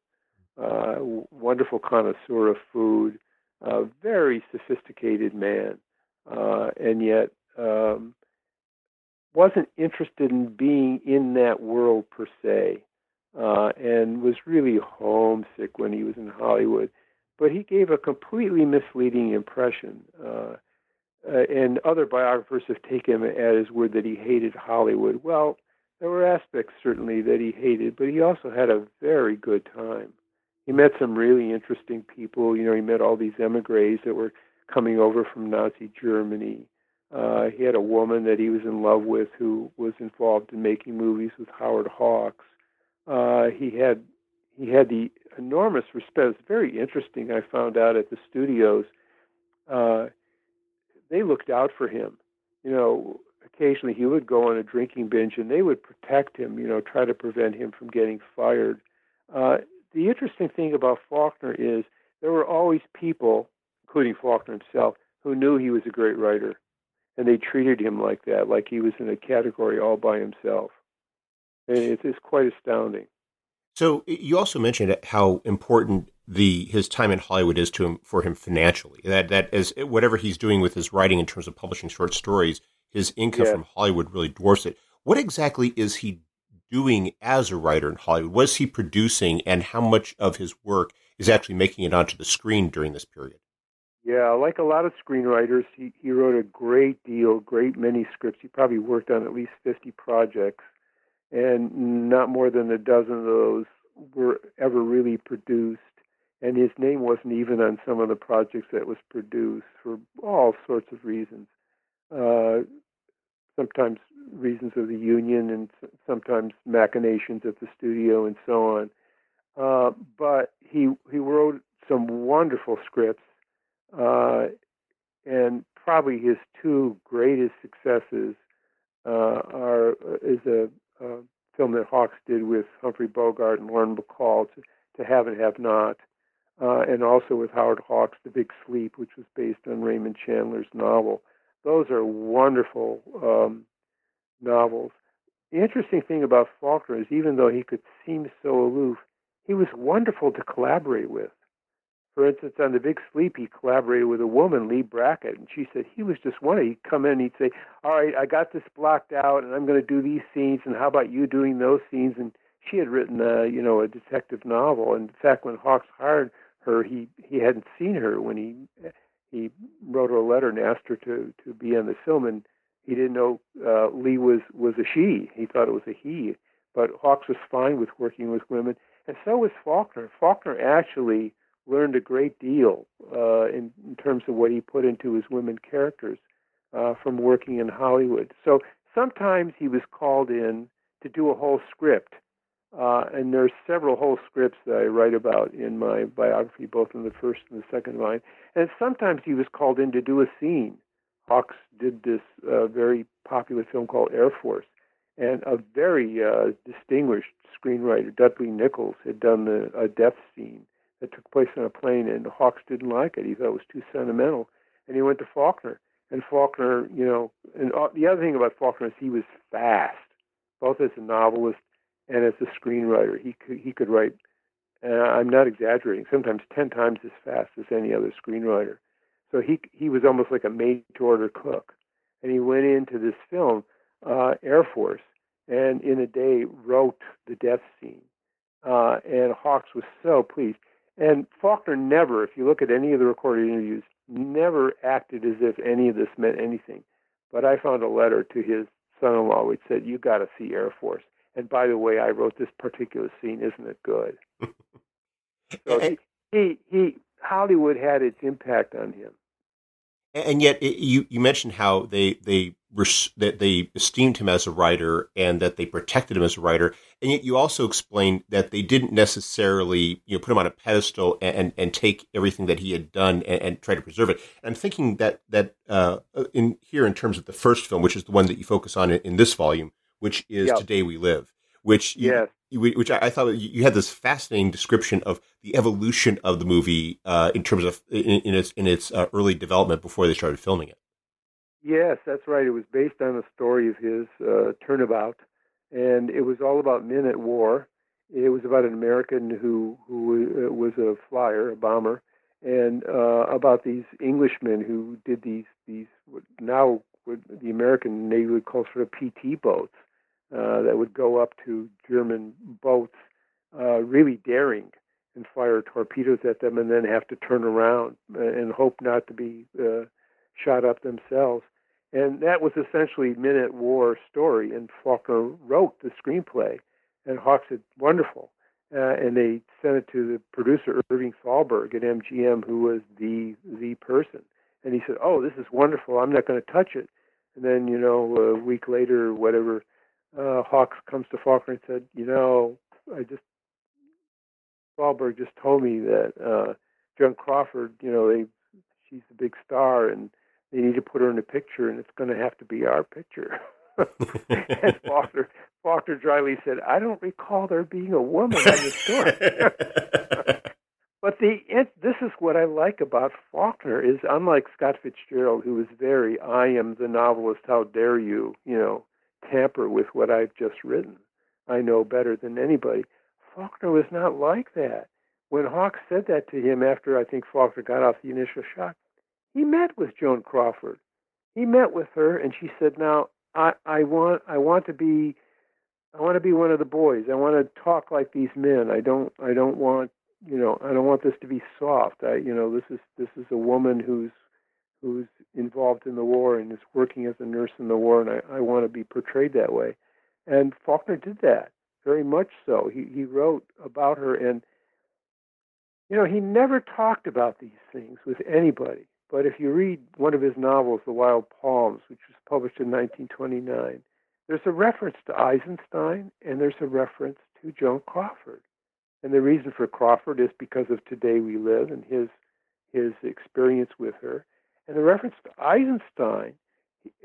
Uh, wonderful connoisseur of food, a very sophisticated man uh, and yet um, wasn't interested in being in that world per se, uh, and was really homesick when he was in Hollywood. But he gave a completely misleading impression. Uh, uh, and other biographers have taken him at his word that he hated Hollywood. Well, there were aspects certainly that he hated, but he also had a very good time. He met some really interesting people. You know, he met all these emigres that were coming over from Nazi Germany. Uh, he had a woman that he was in love with who was involved in making movies with Howard Hawks. Uh, he had he had the enormous respect. It's very interesting. I found out at the studios, uh, they looked out for him. You know, occasionally he would go on a drinking binge, and they would protect him. You know, try to prevent him from getting fired. Uh, the interesting thing about Faulkner is there were always people including Faulkner himself, who knew he was a great writer. And they treated him like that, like he was in a category all by himself. And it's, it's quite astounding. So you also mentioned how important the his time in Hollywood is to him for him financially. That that as eh, whatever he's doing with his writing in terms of publishing short stories, his income from Hollywood really dwarfs it. What exactly is he doing as a writer in Hollywood? Was he producing, and how much of his work is actually making it onto the screen during this period? Yeah, like a lot of screenwriters, he, he wrote a great deal, great many scripts. He probably worked on at least 50 projects, and not more than a dozen of those were ever really produced. And his name wasn't even on some of the projects that was produced for all sorts of reasons. Uh, sometimes reasons of the union, and sometimes machinations at the studio, and so on. Uh, but he he wrote some wonderful scripts uh, and probably his two greatest successes uh, are is a, a, film that Hawks did with Humphrey Bogart and Lauren Bacall, to, to Have and Have Not, uh, and also with Howard Hawks, The Big Sleep, which was based on Raymond Chandler's novel. Those are wonderful um, novels. The interesting thing about Faulkner is even though he could seem so aloof, he was wonderful to collaborate with. For instance, on The Big Sleep, he collaborated with a woman, Leigh Brackett, and she said he was just one. He'd come in and he'd say, All right, I got this blocked out, and I'm going to do these scenes, and how about you doing those scenes? And she had written, a, you know, a detective novel. And in fact, when Hawks hired her, he he hadn't seen her when he he wrote her a letter and asked her to to be in the film, and he didn't know uh, Leigh was was a she. He thought it was a he. But Hawks was fine with working with women, and so was Faulkner. Faulkner actually learned a great deal uh, in, in, terms of what he put into his women characters uh, from working in Hollywood. So sometimes he was called in to do a whole script. Uh, and there's several whole scripts that I write about in my biography, both in the first and the second line. And sometimes he was called in to do a scene. Hawks did this uh, very popular film called Air Force, and a very uh, distinguished screenwriter, Dudley Nichols, had done the, a death scene that took place on a plane, and Hawks didn't like it. He thought it was too sentimental, and he went to Faulkner. And Faulkner, you know, and the other thing about Faulkner is he was fast, both as a novelist and as a screenwriter. He could he could write. Uh, I'm not exaggerating. Sometimes ten times as fast as any other screenwriter. So he he was almost like a made-to-order cook, and he went into this film, uh, Air Force, and in a day wrote the death scene. Uh, and Hawks was so pleased. And Faulkner never, if you look at any of the recorded interviews, never acted as if any of this meant anything. But I found a letter to his son-in-law which said, "You got to see Air Force." And by the way, I wrote this particular scene. Isn't it good? so he, he, he Hollywood had its impact on him. And yet, it, you you mentioned how they they that they esteemed him as a writer and that they protected him as a writer, and yet you also explained that they didn't necessarily you know put him on a pedestal and and, and take everything that he had done and, and, try to preserve it. And I'm thinking that that uh, in here in terms of the first film, which is the one that you focus on in, in this volume, which is yep. Today We Live, which you, yes which I, thought you had this fascinating description of the evolution of the movie uh, in terms of in, in its in its uh, early development before they started filming it. Yes, that's right. It was based on a story of his uh, turnabout, and it was all about men at war. It was about an American who who uh, was a flyer, a bomber, and uh, about these Englishmen who did these these now what the American Navy would call sort of PT boats uh, that would go up to German boats, uh, really daring, and fire torpedoes at them, and then have to turn around and hope not to be uh, shot up themselves. And that was essentially Men at War story. And Faulkner wrote the screenplay, and Hawks said, "Wonderful." Uh, and they sent it to the producer Irving Thalberg at MGM, who was the the person. And he said, "Oh, this is wonderful. I'm not going to touch it." And then, you know, a week later, whatever, uh, Hawks comes to Faulkner and said, "You know, I just Thalberg just told me that uh, Joan Crawford, you know, they she's a big star and they need to put her in a picture, and it's going to have to be our picture." and Faulkner, Faulkner dryly said, "I don't recall there being a woman in the story." but the it, this is what I like about Faulkner is unlike Scott Fitzgerald, who was very "I am the novelist, how dare you," you know tamper with what I've just written. I know better than anybody. Faulkner was not like that. When Hawks said that to him after I think Faulkner got off the initial shock, he met with Joan Crawford. He met with her and she said, Now I, I want I want to be I want to be one of the boys. I want to talk like these men. I don't I don't want you know, I don't want this to be soft. I you know, this is this is a woman who's who's involved in the war and is working as a nurse in the war, and I, I want to be portrayed that way. And Faulkner did that very much so. He he wrote about her, and you know he never talked about these things with anybody. But if you read one of his novels, The Wild Palms, which was published in 1929, there's a reference to Eisenstein and there's a reference to Joan Crawford. And the reason for Crawford is because of Today We Live and his his experience with her. And the reference to Eisenstein,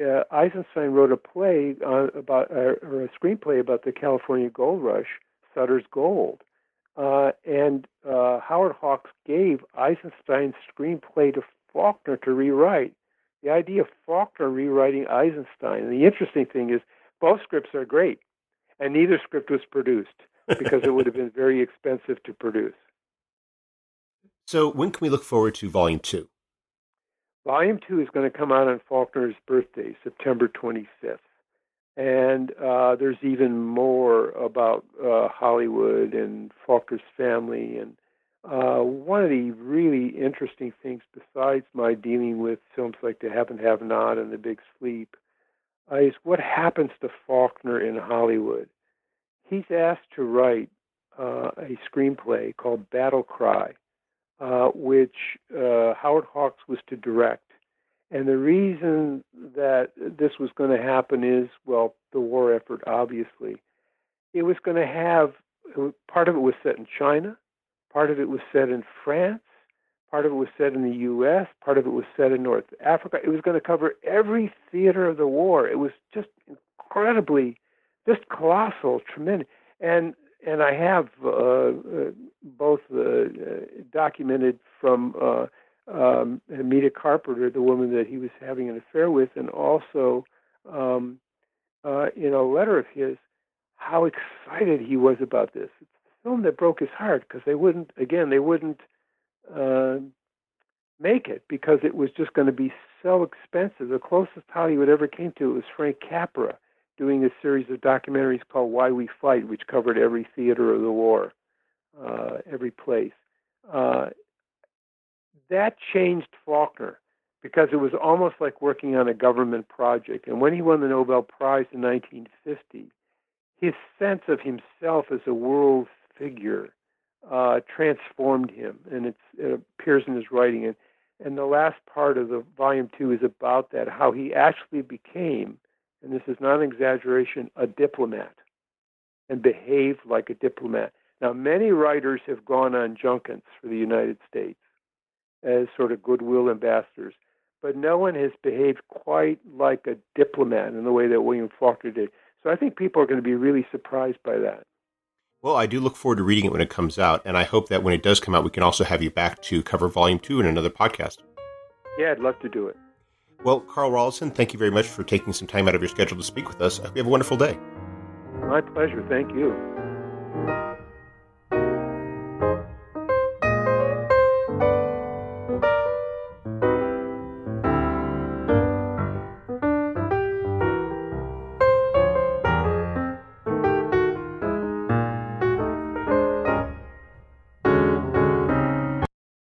uh, Eisenstein wrote a play about, uh, or a screenplay about the California Gold Rush, Sutter's Gold. Uh, and uh, Howard Hawks gave Eisenstein's screenplay to Faulkner to rewrite. The idea of Faulkner rewriting Eisenstein. And the interesting thing is, both scripts are great, and neither script was produced because it would have been very expensive to produce. So, when can we look forward to Volume Two? Volume two is going to come out on Faulkner's birthday, September 25th. And uh, there's even more about uh, Hollywood and Faulkner's family. And uh, one of the really interesting things, besides my dealing with films like To Have and Have Not and The Big Sleep, uh, is what happens to Faulkner in Hollywood. He's asked to write uh, a screenplay called Battle Cry uh, which uh, Howard Hawks was to direct. And the reason that this was going to happen is, well, the war effort, obviously. It was going to have, part of it was set in China, part of it was set in France, part of it was set in the U.S., part of it was set in North Africa. It was going to cover every theater of the war. It was just incredibly, just colossal, tremendous. And and I have uh, uh, both uh, documented from uh, um, Meta Carpenter, the woman that he was having an affair with, and also um, uh, in a letter of his, how excited he was about this. It's a film that broke his heart because they wouldn't, again, they wouldn't make it because it was just going to be so expensive. The closest Hollywood ever came to it was Frank Capra doing a series of documentaries called Why We Fight, which covered every theater of the war, uh, every place. Uh, that changed Faulkner because it was almost like working on a government project. And when he won the Nobel Prize in 1950, his sense of himself as a world figure uh, transformed him, and it appears in his writing. And, and the last part of the volume two is about that, how he actually became, and this is not an exaggeration, a diplomat, and behaved like a diplomat. Now, many writers have gone on junkets for the United States as sort of goodwill ambassadors, but no one has behaved quite like a diplomat in the way that William Faulkner did. So I think people are going to be really surprised by that. Well, I do look forward to reading it when it comes out, and I hope that when it does come out, we can also have you back to cover Volume 2 in another podcast. Yeah, I'd love to do it. Well, Carl Rollyson, thank you very much for taking some time out of your schedule to speak with us. I hope you have a wonderful day. My pleasure. Thank you.